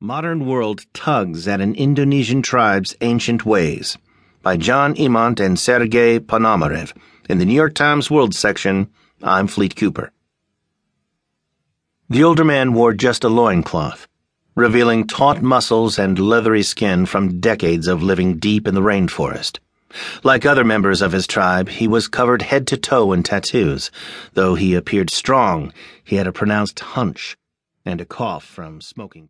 Modern World Tugs at an Indonesian Tribe's Ancient Ways by Jon Emont and Sergey Ponomarev. In the New York Times World section, I'm Fleet Cooper. The older man wore just a loincloth, revealing taut muscles and leathery skin from decades of living deep in the rainforest. Like other members of his tribe, he was covered head to toe in tattoos. Though he appeared strong, he had a pronounced hunch and a cough from smoking too